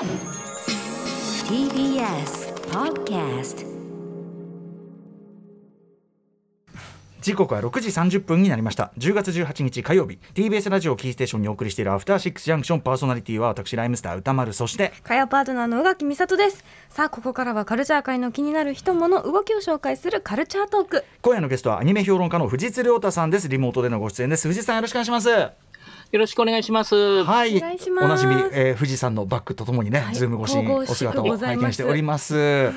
TBS Podcast 時刻は6時30分になりました。10月18日火曜日。TBS ラジオキーステーションにお送りしているアフターシックスジャンクションパーソナリティは私ライムスター歌丸そして火曜パートナーの宇垣美里です。さあここからはカルチャー界の気になる人物動きを紹介するカルチャートーク。今夜のゲストはアニメ評論家の藤津亮太さんです。リモートでのご出演です。藤津さんよろしくお願いしますよろしくお願いします。はい、お願いします。おなじみ、えー、富士山のバックとともにね、はい。ズーム越しにお姿を拝見しております。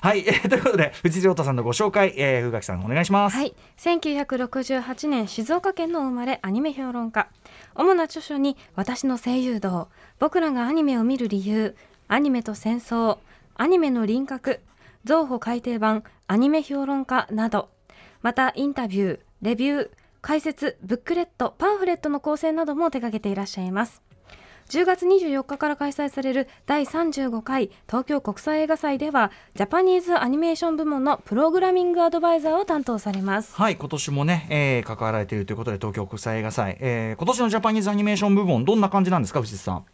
はい、えー、ということで藤井亮太さんのご紹介、えー、宇垣さんお願いします。はい。1968年静岡県の生まれアニメ評論家。主な著書に私の声優道。僕らがアニメを見る理由。アニメと戦争。アニメの輪郭。増補改訂版。アニメ評論家など。またインタビューレビュー解説ブックレットパンフレットの構成なども手掛けていらっしゃいます。10月24日から開催される第35回東京国際映画祭ではジャパニーズアニメーション部門のプログラミングアドバイザーを担当されます。はい、今年もね、えー、関わられているということで東京国際映画祭、えー、今年のジャパニーズアニメーション部門どんな感じなんですか藤井さん？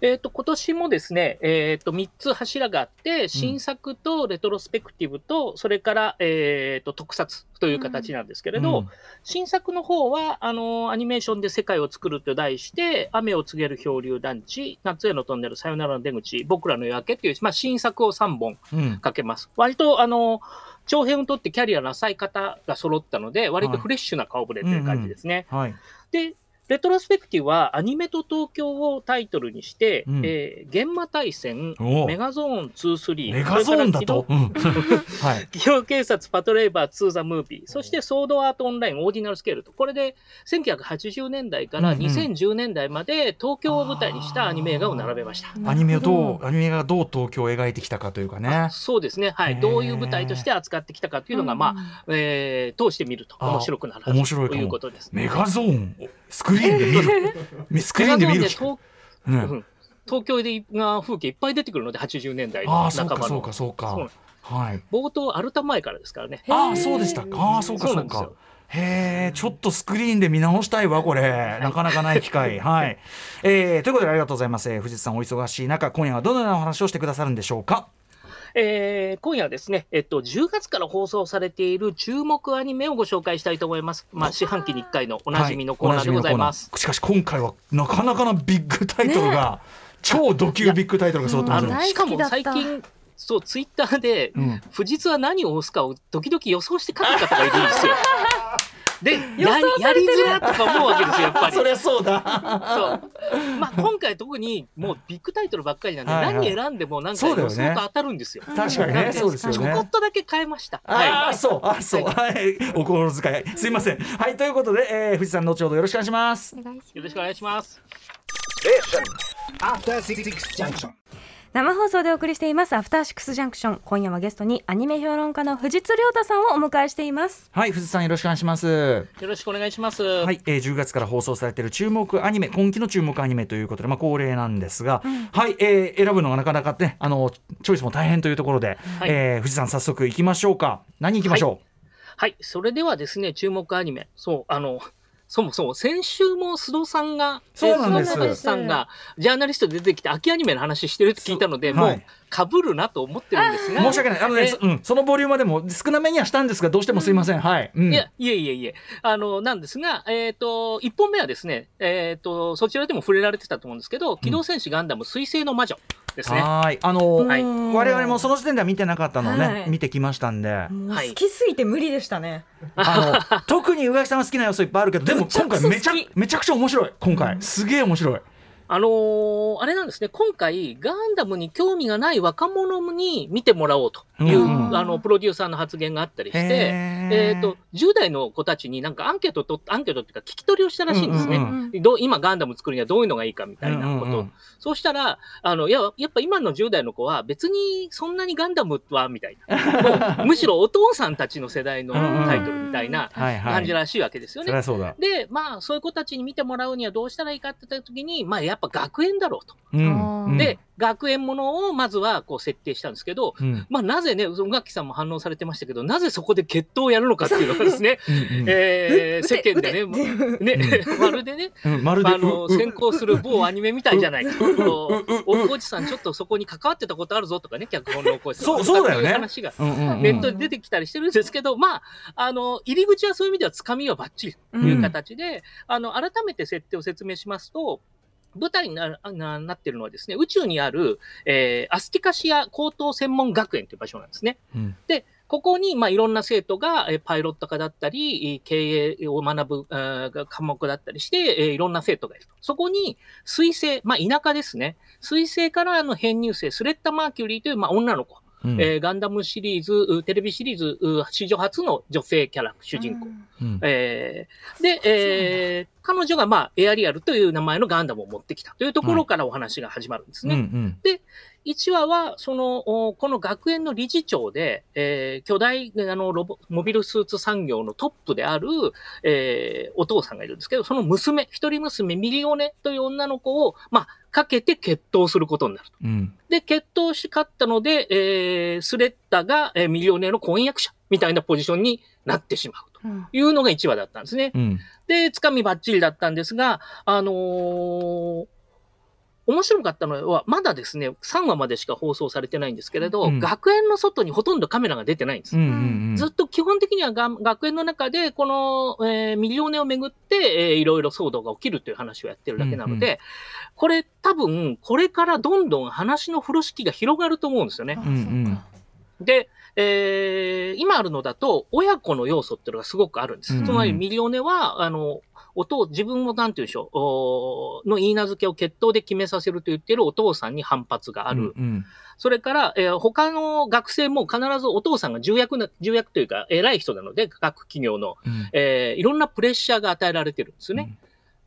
えっ、と、今年もですね、えっ、と、3つ柱があって、新作とレトロスペクティブと、それから、えっ、と、特撮という形なんですけれど、うん。新作の方は、あの、アニメーションで世界を作ると題して、雨を告げる漂流団地、夏へのトンネル、さよならの出口、僕らの夜明けっていう、まあ、新作を3本うん、かけます。割と、あの、長編を取ってキャリアの浅い方が揃ったので、割とフレッシュな顔ぶれという感じですね。はい、で、レトロスペクティブはアニメと東京をタイトルにして、うんえー、現場大戦、おメガゾーン2、3、メガゾーンだと？うん はい。から機動警察パトレーバー2ザムービー、そしてソードアートオンラインオーディナルスケールと、これで1980年代からうんうん2010年代まで東京を舞台にしたアニメ映画を並べました。アニメをどうアニメがどう東京を描いてきたかというかね。そうですね。はい。どういう舞台として扱ってきたかというのが、まあ、えー通してみると面白くなる面白いということです。メガゾーンスクリーンで見る。スクリーンで見る東京でが風景いっぱい出てくるので、80年代の半ばのそうか、。そうかそう。はい。冒頭、アルタ前からですからね。ああ、そうでしたか。ああ、そうか、そうか。へえ、ちょっとスクリーンで見直したいわ、これ。なかなかない機会。はい。えー、ということで、ありがとうございます。えー藤津さん、お忙しい中、今夜はどのようなお話をしてくださるんでしょうか。えー今夜はですね、えっと、10月から放送されている注目アニメをご紹介したいと思います。まあ、四半期に1回のおなじみのコーナーでございます。はおなじみのコーナーしかし、今回はなかなかなビッグタイトルが、超ド級ビッグタイトルが揃ってますしかも最近、そう、ツイッターで、うん富士通は何を押すかを時々予想して書く方がいるんですよ。で、予やり想されてるやりづらとか思うわけですよ、やっぱり。そりゃそうだ。そう。まあ、今回特にもうビッグタイトルばっかりなんで、はいはい何選んでもなんかそうだよね予想と当たるんですよ。確かにね、そうですよちょこねっ。とだけ変えました。あはあ、そう、あそう、はい、お心遣い、すいません。はい、ということで、えー、富士山後ほどよろしくお願いします。お願いしますい。よろしくお願いします。After Six Junction. 生放送でお送りしていますアフターシックスジャンクション今夜はゲストにアニメ評論家の藤津亮太さんをお迎えしていますはい、富士さんよろしくお願いします。よろしくお願いします。は。い、えー、10月から放送されている注目アニメ今期の注目アニメということで、まあ、恒例なんですが、はい、えー、選ぶのがなかなかねあのチョイスも大変というところで、はいえー、富士山早速行きましょうか何行きましょはい。それではですね、注目アニメ。そう、あの、そもそも先週も須藤さんが、そうなんです。えー須藤さんがジャーナリストで出てきて秋アニメの話してるって聞いたので、もう。はいかぶるなと思ってるんですうが。申し訳ない。あのね、うん、そのボリュームまでも少なめにはしたんですがどうしてもすいません、はい、うん、いや、いえいえいえ。あの、なんですが、えっ、と、1本目はですね、えっ、と、そちらでも触れられてたと思うんですけど、機動戦士ガンダム水星の魔女ですね。はーい。あのはい。我々もその時点では見てなかったのをね、はい。見てきましたんで。好きすぎて無理でしたね。あの 特に宇垣さんは好きな要素いっぱいあるけどでも今回めちゃめちゃくちゃ面白い。今回、すげえ面白いあのーあれなんですね、今回、ガンダムに興味がない若者に見てもらおうという、うんうんあの、プロデューサーの発言があったりして、えっ、と、10代の子たちになんかアンケートと、アンケートっていうか聞き取りをしたらしいんですね。うんうんどう今ガンダム作るにはどういうのがいいかみたいなことを。うんうんうんそうしたら、あの、いや、やっぱ今の10代の子は別にそんなにガンダムは、みたいな。もうむしろお父さんたちの世代のタイトルみたいなはいはい感じらしいわけですよね。そりゃそうだ、で、まあ、そういう子たちに見てもらうにはどうしたらいいかって言った時に、まあ、やっぱ学園だろうと。うん。うん。で、学園ものをまずはこう設定したんですけど、うん。まあなぜね、宇垣さんも反応されてましたけど、なぜそこで決闘をやるのかっていうのがですね、うんうんえー世間でね、ね、まるでね、うんまるで、あのうう先行する某アニメみたいじゃない。か。大河内さん、ちょっとそこに関わってたことあるぞとかね、脚本の大河内さん。そうそうだよね。い話がうんうんうん。ネットで出てきたりしてるんですけど、まあ、あの、入り口はそういう意味ではつかみはバッチリという形で、あの、改めて設定を説明しますと、舞台になななってるのはですね、宇宙にある、えーアスティカシア高等専門学園という場所なんですね。うんで、ここに、まあ、いろんな生徒が、えーパイロット科だったり、えー経営を学ぶ科目だったりして、えーいろんな生徒がいると。そこに、水星、まあ、田舎ですね。水星からの編入生、スレッタ・マーキュリーという、まあ、女の子。うんえーガンダムシリーズ、うテレビシリーズ、う史上初の女性キャラ、主人公。うんえーで、えー彼女が、まあ、エアリアルという名前のガンダムを持ってきたというところからお話が始まるんですね。うんうん1話は、その、おこの学園の理事長で、えー巨大、あの、ロボ、モビルスーツ産業のトップである、えーお父さんがいるんですけど、その娘、一人娘、ミリオネという女の子を、まあ、かけて決闘することになると。うんで、決闘し勝ったので、えースレッタが、えーミリオネの婚約者みたいなポジションになってしまうとうんいうのが1話だったんですね。うんで、つかみばっちりだったんですが、あのー面白かったのは、まだですね、3話までしか放送されてないんですけれど、うん学園の外にほとんどカメラが出てないんです。うんうんずっと基本的にはが学園の中で、この、えーミリオネをめぐって、えーいろいろ騒動が起きるという話をやってるだけなので、うんうこれ多分、これからどんどん話の風呂敷が広がると思うんですよね。うんうんで、えー今あるのだと、親子の要素っていうのがすごくあるんです。うんうんつまり、ミリオネは、あの、お父、自分をなんて言うんでしょう、おの言い名付けを決闘で決めさせると言っているお父さんに反発がある。うんそれから、えー他の学生も必ずお父さんが重役な、重役というか、偉い人なので、各企業の、うんえーいろんなプレッシャーが与えられてるんですよね。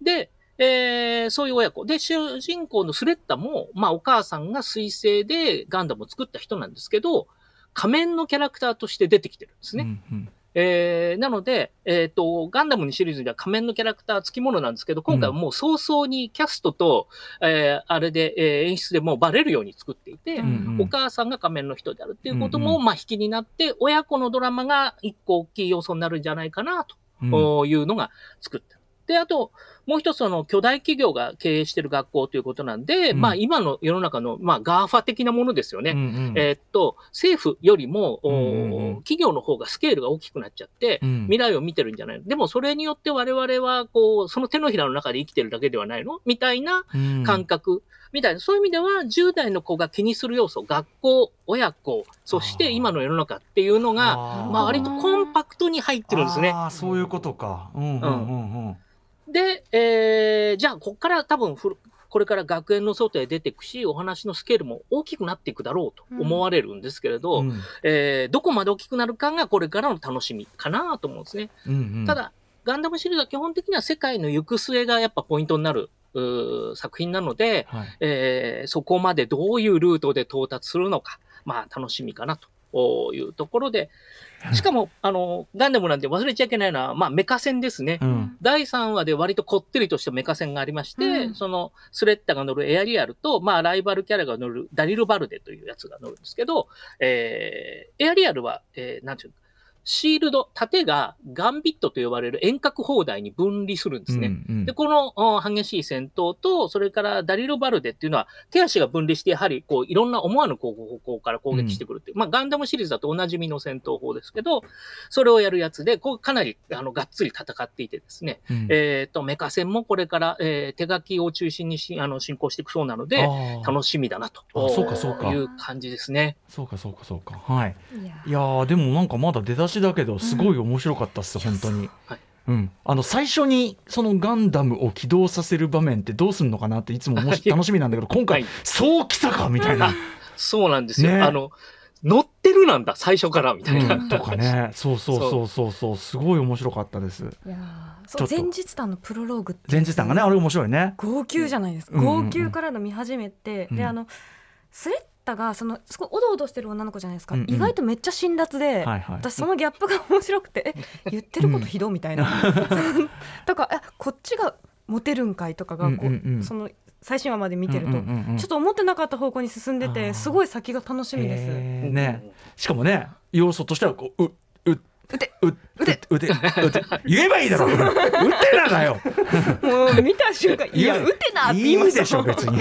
で、えーそういう親子。で、主人公のスレッタも、まあ、お母さんが彗星でガンダムを作った人なんですけど、仮面のキャラクターとして出てきてるんですね。うんうんえーなので、えっ、と、ガンダムのシリーズでは仮面のキャラクター付き物なんですけど、今回はもう早々にキャストと、えーあれで、えー演出でもうバレるように作っていて、うんうん。お母さんが仮面の人であるっていうことうんも、まあ、引きになって、親子のドラマが一個大きい要素になるんじゃないかな、というのが作った。で、あと、もう一つ、その、巨大企業が経営している学校ということなんで、うん。まあ、今の世の中の、まあ、ガーファ的なものですよね。うんうん。えーっと、政府よりも、おうんうんうん。企業の方がスケールが大きくなっちゃって、うん。未来を見てるんじゃないの？でも、それによって我々は、こう、その手のひらの中で生きてるだけではないの？みたいなうん。感覚。みたいな、そういう意味では、10代の子が気にする要素、学校、親子、そして今の世の中っていうのが、あー。まあ、割とコンパクトに入ってるんですね。ああそういうことか。うんうんうん。うんで、えーじゃあ、ここから多分ふる、これから学園の外へ出ていくし、お話のスケールも大きくなっていくだろうと思われるんですけれど、うん。えーどこまで大きくなるかがこれからの楽しみかなと思うんですね。うんうん。ただ、ガンダムシリーズは基本的には世界の行く末がやっぱポイントになる作品なので、はい。えーそこまでどういうルートで到達するのか、まあ楽しみかなというところで、しかも、あの、ガンダムなんて忘れちゃいけないのは、まあメカ戦ですね。うん。第3話で割とこってりとしたメカ戦がありまして、うん。そのスレッタが乗るエアリアルと、まあライバルキャラが乗るダリル・バルデというやつが乗るんですけど、えーエアリアルは、えーなんていうのシールド、盾がガンビットと呼ばれる遠隔砲台に分離するんですね。うんうん。で、このお激しい戦闘と、それからダリル・バルデっていうのは、手足が分離して、やはりこういろんな思わぬ方向から攻撃してくるっていう、まあガンダムシリーズだとおなじみの戦闘法ですけど、それをやるやつで、こうかなりあのがっつり戦っていてですね、うん。えっ、と、メカ戦もこれから、えー手書きを中心にしあの進行していくそうなので、楽しみだなと。あそうかそうか。いう感じですね。そうかそうかそうか。はい。いやいやーでもなんかまだ出だしだけどすごい面白かったっす、本当に。はい。うん、あの最初にそのガンダムを起動させる場面ってどうするのかなっていつももしはい。楽しみなんだけど今回、はい。そうきたかみたいな、そうなんですよ。ね。あの、乗ってるなんだ、最初から、みたいな。うん、とかね。そうそうそうそうそう。すごい面白かったです。いや前日談のプロローグって前日談がねあれ面白いね。号泣じゃないです。か、うんうんうん。号泣からの見始めて、うん。であのスレッタがそのすごいおどおどしてる女の子じゃないですか、うんうん。意外とめっちゃ辛辣で、はいはい。私そのギャップが面白くて え言ってることひどみたいな、とかえこっちがモテるんかいとかがこう、うんうんうん。その最新話まで見てると、うんうんうんうん。ちょっと思ってなかった方向に進んでてすごい先が楽しみです。ね。しかもね要素としてはこううう打てう打てうてうて言えばいいだろう。打てなだよ。もう見た瞬間いや打てなって言いましたいいでしょ別に。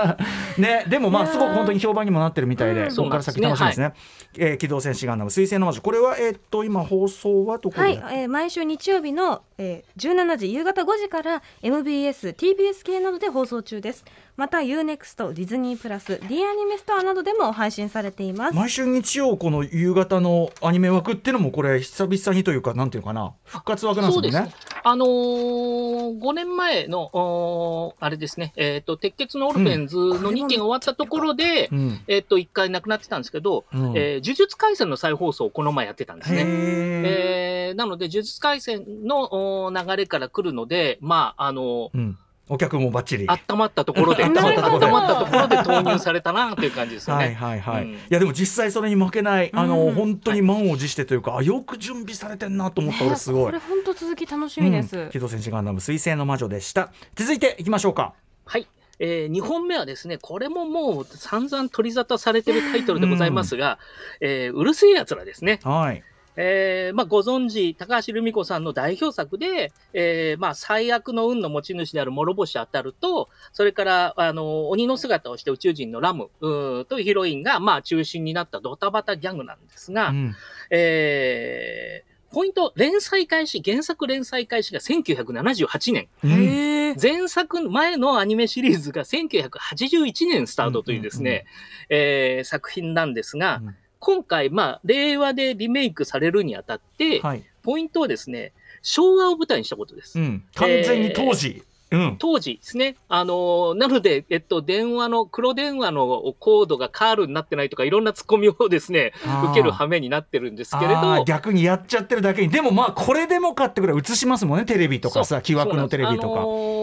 ねでもまあすごく本当に評判にもなってるみたいで、うんここから先楽しみですね。えー機動戦士ガンダム水星の魔女。これはえーっと今放送はどこで、はい、えー毎週日曜日の、えー、17時夕方5時から MBS、TBS 系などで放送中です。また UNEXT、ディズニープラス、D アニメストアなどでも配信されています。毎週日曜この夕方のアニメ枠っていうのもこれ久々にというかなんていうかな復活枠なんですね。そうですね。あのー、5年前の、おーあれですね、えっ、と、鉄血のオルフェンズの2期が終わったところで、うん。えっ、と、1回なくなってたんですけど、うん。えー呪術廻戦の再放送をこの前やってたんですね。えーなので、呪術廻戦のおー流れから来るので、まあ、あのうんお客もバッチリ。温まったところで、温まったところで。投入されたなという感じですよはいね。はいはい、うん。いやでも実際それに負けないあの、うん。本当に満を持してというか、あよく準備されてんなと思った、ね俺すごい。これ本当続き楽しみです。うん。機動戦士ガンダム水星の魔女でした。続いていきましょうか。はい。えー、2本目はですね、これももう散々取り沙汰されてるタイトルでございますが、えーうるせえ奴らですね。はいえーまあ、ご存知、高橋留美子さんの代表作で、えーまあ、最悪の運の持ち主である諸星当たると、それから、あの、鬼の姿をして宇宙人のラムうーというヒロインが、まあ、中心になったドタバタギャグなんですが、うん。えーポイント、連載開始、原作連載開始が1978年。うん。前作前のアニメシリーズが1981年スタートというですね、えー作品なんですが、うん今回、まあ、令和でリメイクされるにあたって、はい、ポイントはですね、昭和を舞台にしたことです。うん、完全に当時、うん。当時ですね。あのーなので、えっと、電話の、黒電話のコードがカールになってないとか、いろんなツッコミをですね、受ける羽目になってるんですけれど、逆にやっちゃってるだけに。でもまあこれでもかってぐらい映しますもんね。テレビとかさ疑惑のテレビとか、あのー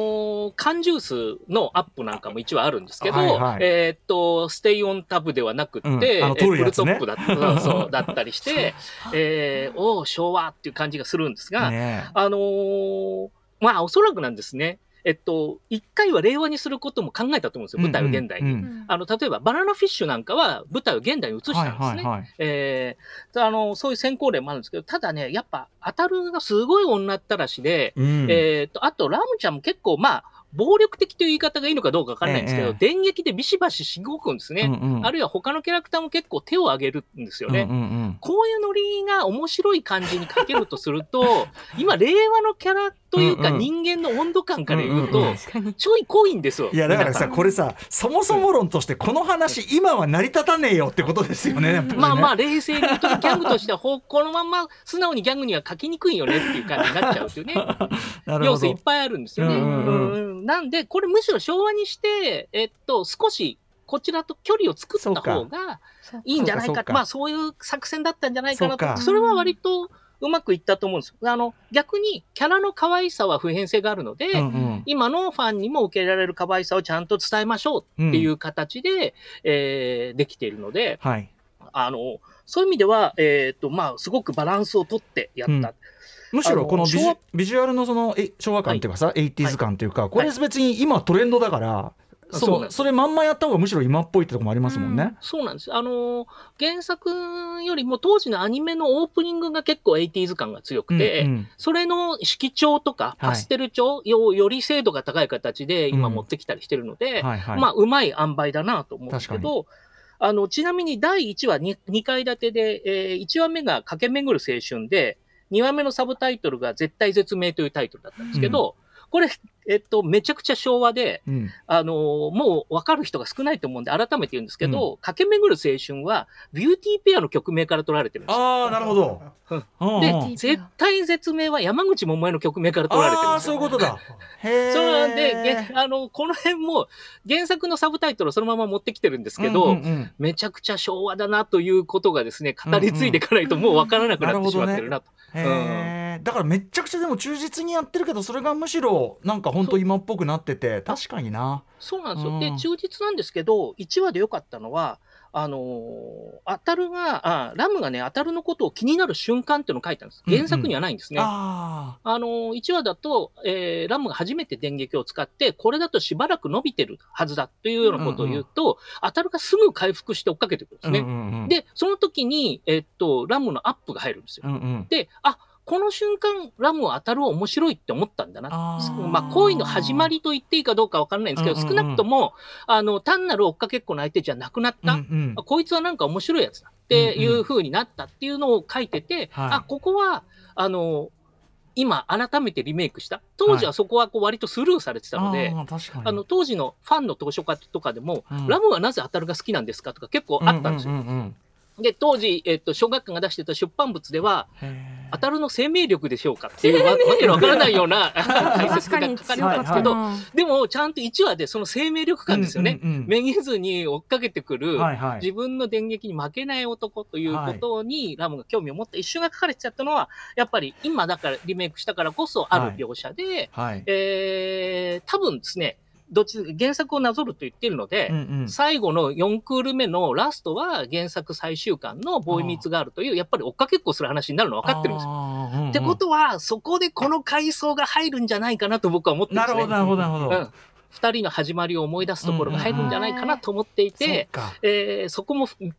缶ジュースのアップなんかも一応あるんですけど、はいはい。えーっと、ステイオンタブではなくって、うん。えあの取るフルトップだった そうだったりして、えー、おー昭和っていう感じがするんですが、ねあのーまあ、おそらくなんですね。えっと、一回は令和にすることも考えたと思うんですよ、舞台を現代に。うんうんうんあの、例えば、バナナフィッシュなんかは舞台を現代に移したんですね。はいはいはいえーあの、そういう先行例もあるんですけど、ただね、やっぱ、当たるがすごい女ったらしで、うんえっと、あと、ラムちゃんも結構、まあ、暴力的という言い方がいいのかどうかわかんないんですけど、ええ。電撃でビシバシしごくんですね。うんうん。あるいは他のキャラクターも結構手を挙げるんですよね。うんうんうん。こういうノリが面白い感じに書けるとすると、今、令和のキャラというか人間の温度感から言うとちょい濃いんですよ。いやだからさこれさそもそも論としてこの話今は成り立たねえよってことですよね。ねまあまあ、冷静に言うと、ギャグとしては、ほこのまま素直にギャグには書きにくいよねっていう感じになっちゃうっていうね、要素いっぱいあるんですよね。うんうん。うんうんなんで、これむしろ昭和にして、えっと、少しこちらと距離を作った方がいいんじゃないかまあそういう作戦だったんじゃないかなと。それは割とうまくいったと思うんですよ。あの、逆にキャラの可愛さは普遍性があるので、うんうん。今のファンにも受け入れられる可愛さをちゃんと伝えましょうっていう形で、えーできているので、はい。あの、そういう意味では、えっ、と、まあ、すごくバランスをとってやった。うんむしろこのビジビジュアルのそのえ昭和感っていうかさ、80s 感っていうか、これ別に今トレンドだから、そそうそれまんまやった方がむしろ今っぽいってとこもありますもんね。そうなんです。あの、原作よりも当時のアニメのオープニングが結構 80s 感が強くて、うんうん。それの色調とかパステル調、よより精度が高い形で今持ってきたりしてるので、はいはい。まあ、うまい塩梅だなと思うんですけど、あの、ちなみに第1話 2, 2階建てで、えー1話目が駆け巡る青春で、2話目のサブタイトルが絶対絶命というタイトルだったんですけど、これ、えっと、めちゃくちゃ昭和で、うんあのーもう分かる人が少ないと思うんで、改めて言うんですけど、駆け巡る青春は、ビューティーペアの曲名から取られてるんですよ。ああなるほど。うんうんうんで、絶対絶命は山口百恵の曲名から取られてるんああですよ。そういうことだ。へえ。そうなんで、げあの、この辺も原作のサブタイトルをそのまま持ってきてるんですけど、うんうんうんめちゃくちゃ昭和だなということがですね、語り継いでいかないともう分からなくなってしまってるなと。へへーだからめっちゃくちゃでも忠実にやってるけどそれがむしろなんか本当今っぽくなってて確かになそうなんですよ。うんで、忠実なんですけど、1話で良かったのは、あのー当たるがあ、ラムがね、当たるのことを気になる瞬間っていうのを書いたんです。原作にはないんですね。ああのー、1話だと、えーラムが初めて電撃を使って、これだとしばらく伸びてるはずだというようなことを言うと、当たるがすぐ回復して追っかけてくるんですあ、ね。うんうんうん、で、その時に、えっと、ラムのアップが入るんですよ。うんうん、で、あ、この瞬間、ラムを当たるは面白いって思ったんだな。まあ、行為の始まりと言っていいかどうかわかんないんですけど、うんうんうん。少なくとも、あの、単なる追っかけっこの相手じゃなくなった。うんうん。あこいつはなんか面白いやつだっていう風になったっていうのを書いてて、はい。あ、ここは、あの、今改めてリメイクした。当時はそこはこう割とスルーされてたので、あー確かに。あの、当時のファンの図書館とかでも、うん。ラムはなぜ当たるが好きなんですかとか結構あったんですよ。うううんで、当時、えっと、小学館が出してた出版物では、当たるの生命力でしょうかっていうわ わけのわからないような 解確説が書かれてたんですけど、な。でもちゃんと1話でその生命力感ですよね。うんうんうん。めげずに追っかけてくる、はいはい。自分の電撃に負けない男ということに、ラムが興味を持った一瞬が書かれてちゃったのは、やっぱり今だからリメイクしたからこそある描写で、はい。えー、多分ですね、どっち原作をなぞると言ってるので、うんうん。最後の4クール目のラストは原作最終巻のボーイミーツガールという、やっぱり追っかけっこする話になるの分かってるんです。よ。うんうんってことは、そこでこの階層が入るんじゃないかなと僕は思ってるんですね。なるほどなるほどなるほど、うん。二人の始まりを思い出すところが入るんじゃないかなと思っていそうて、か。えーそこも見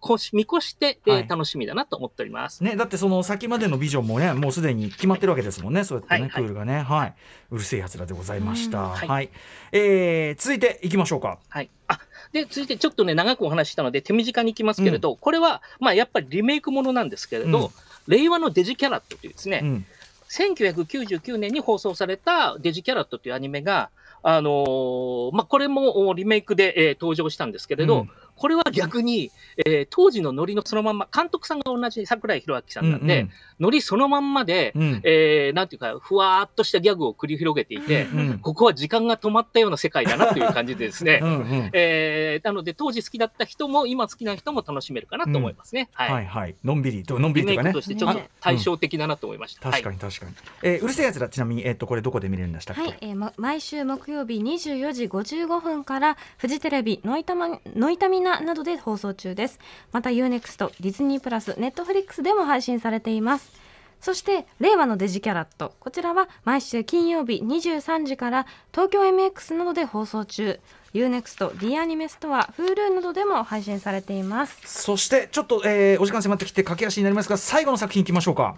越して、えーはい。楽しみだなと思っております。ね、だってその先までのビジョンもねもうすでに決まってるわけですもんねそうやってね、はいはい。クールがね。はい。うるせえやつらでございました、うんはい、はい。えー続いていきましょうか。はい。あ、で、続いてちょっとね、長くお話ししたので手短にいきますけれど、これは、まあやっぱりリメイクものなんですけれど、うん。令和のデジキャラットというですね、うん。1999年に放送されたデジキャラットというアニメが、あのーまあ、これもリメイクで、えー登場したんですけれど、うん。これは逆に、えー当時のノリのそのまんま、監督さんが同じ桜井宏明さんなんで、ノリそのまんまで、うん。うんえーなんていうか、ふわーっとしたギャグを繰り広げていて、うんここは時間が止まったような世界だなという感じでですね、うんうん。えーなので当時好きだった人も今好きな人も楽しめるかなと思いますね。はい。はいはい。のんびりとのんびりというかね。クとしてちょっと対照的だなと思いました。確かに確かに、えーうるせえやつらちなみにえっ、とこれどこで見れるんでしたっけ、はい、えーま、毎週木曜日24時55分からフジテレビノイタマノイタミナなどで放送中です。また UNEXT ディズニープラス Netflix でも配信されています。そして令和のデジキャラット。こちらは毎週金曜日23時から東京 MX などで放送中。UNEXT、D アニメストア、Hulu などでも配信されています。そしてちょっと、えーお時間迫ってきて駆け足になりますが最後の作品いきましょうか。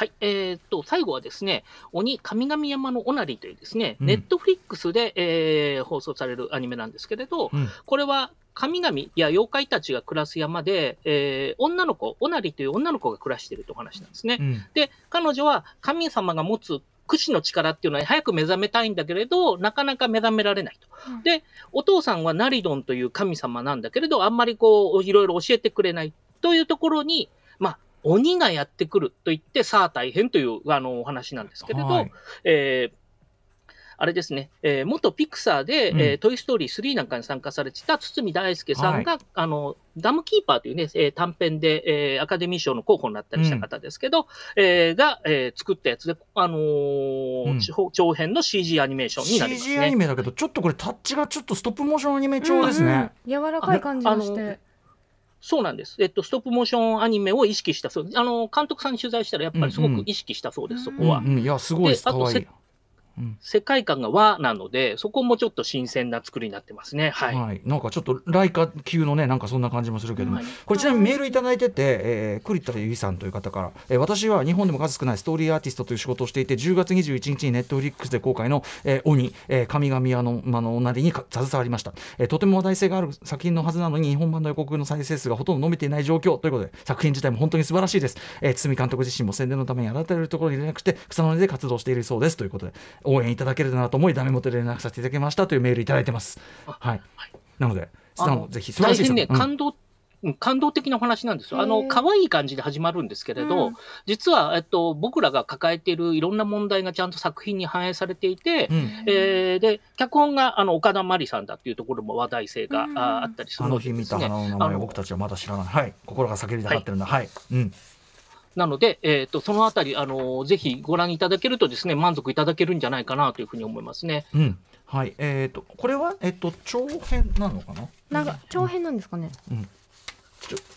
はい。えーっと、最後はですね、鬼神々山のオナリーというですね、うんネットフリックスで、えー放送されるアニメなんですけれど、うんこれは神々や妖怪たちが暮らす山で、えー女の子、オナリーという女の子が暮らしているというお話なんですね。うんで、彼女は神様が持つ駆使の力っていうのは早く目覚めたいんだけれど、なかなか目覚められないと。うんで、お父さんはナリドンという神様なんだけれど、あんまりこう、いろいろ教えてくれないというところに、まあ、鬼がやってくると言って、さあ大変というあのお話なんですけれど、はい。えーあれですね、えー元ピクサーで、うん。えートイ・ストーリー3なんかに参加されてた堤大輔さんが、あの、ダムキーパーというね、えー短編で、えーアカデミー賞の候補になったりした方ですけど、えーが、えー作ったやつで、あのーうん。長長編の CG アニメーションになります CG アニね。メだけどちょっとこれタッチがちょっとストップモーションアニメ調ですね、うんうん柔らかい感じがしあのてそうなんです。えっと、ストップモーションアニメを意識したそう。あの、監督さんに取材したら、やっぱりすごく意識したそうです、そこは。うんうんいやすごいですであと可愛いせ世界観が和なので、そこもちょっと新鮮な作りになってますね。はい。はい、なんかちょっとライカ級のねなんかそんな感じもするけども、はい。これちなみにメールいただいてて、えー、栗田由衣さんという方から、えー私は日本でも数少ないストーリーアーティストという仕事をしていて10月21日にネットフリックスで公開の「えー鬼、えー神々屋の間のおなり」にか携わりました、えーとても話題性がある作品のはずなのに日本版の予告の再生数がほとんど伸びていない状況ということで作品自体も本当に素晴らしいです、えー堤監督自身も宣伝のために改めるところに連絡して草の根で活動しているそうです。ということで応援いただけるなと思いダメ元で連絡させていただきましたというメールいただいてますはい、なのであのぜひ素晴らしい大変ね、うん感動、うん感動的なお話なんですよ。あの、可愛い感じで始まるんですけれど、うん実は、えっと、僕らが抱えているいろんな問題がちゃんと作品に反映されていて、うんえーで、脚本があの岡田真理さんだっていうところも話題性が、うんああったりするあののでですね日見た花の名前を僕たちはまだ知らない。はい。心が叫びたがってるんだ。はい。うん。なので、えっ、と、そのあたり、あの、ぜひご覧いただけるとですね、満足いただけるんじゃないかなというふうに思いますね。うんはいえー、とこれは、えっと長編なのかな？なんか長編なんですかね。ちょ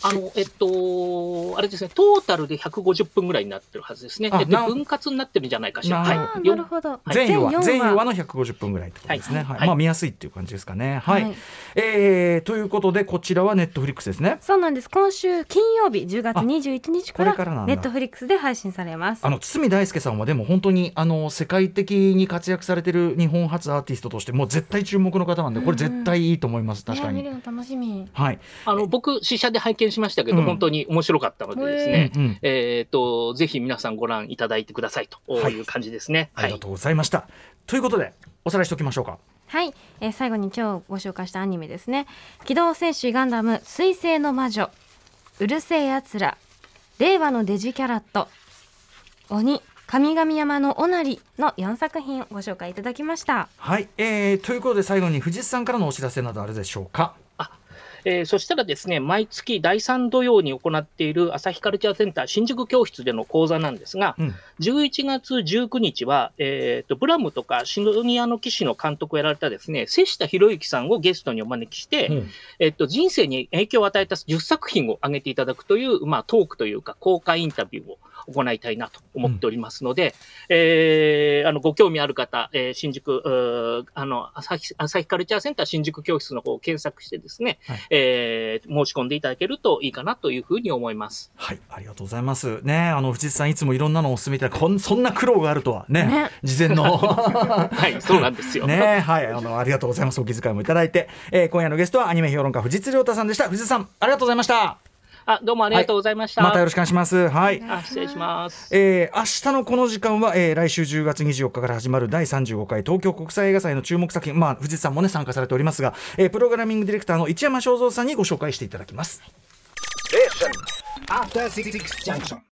あの、えっと、あれですね、トータルで150分ぐらいになってるはずですね。えっあなと、分割になってるんじゃないかしら。はいなるほど。全4話四全4話の150分ぐらいってことですね、はいはいまあ、見やすいっていう感じですかね。はいはいえーということでこちらはネットフリックスですね。そうなんです。今週金曜日10月21日かこれからネットフリックスで配信されます。あの堤大輔さんはでも本当にあの世界的に活躍されてる日本初アーティストとしてもう絶対注目の方なんでこれ絶対いいと思います、確かに。ね見るの楽しみ。はい、あの、僕、試写で拝見しましたけど、うん。本当に面白かったのでですへね、うんうん。えっ、と、ぜひ皆さんご覧いただいてくださいとはい。いう感じですね。はい。ありが。とうございました。ということでおさらいしておきましょうか。はい、えー最後に今日ご紹介したアニメですね「機動戦士ガンダム水星の魔女」「うるせえやつら」「令和のデジキャラット」「鬼神々山のおなり」の4作品をご紹介いただきました。はい、えーということで最後に藤井さんからのお知らせなどあるでしょうか。えーそしたらですね、毎月第3土曜に行っている朝日カルチャーセンター新宿教室での講座なんですが、うん。11月19日は、えーと、ブラムとかシドニアの騎士の監督をやられたですね、瀬下博之さんをゲストにお招きして、うん。えっと、人生に影響を与えた10作品を挙げていただくという、まあ、トークというか、公開インタビューを行いたいなと思っておりますので、えーあの、ご興味ある方、えー新宿、あの、朝日、朝日カルチャーセンター新宿教室の方を検索してですね、はいえー申し込んでいただけるといいかなというふうに思います。はい、ありがとうございます。ね、あの藤井さんいつもいろんなのを進めてこんそんな苦労があるとはね、ね事前の はい、そうなんですよ。ね、はい、あのありがとうございます。お気遣いもいただいて、えー今夜のゲストはアニメ評論家藤津亮太さんでした。藤津さん、ありがとうございました。あ、どうもありがとうございました。またよろしくお願いします。はい。あ、失礼します。えー明日のこの時間は、えー来週10月24日から始まる第35回東京国際映画祭の注目作品、まあ、藤津さんもね参加されておりますが、えープログラミングディレクターの一山正蔵さんにご紹介していただきます。Junction.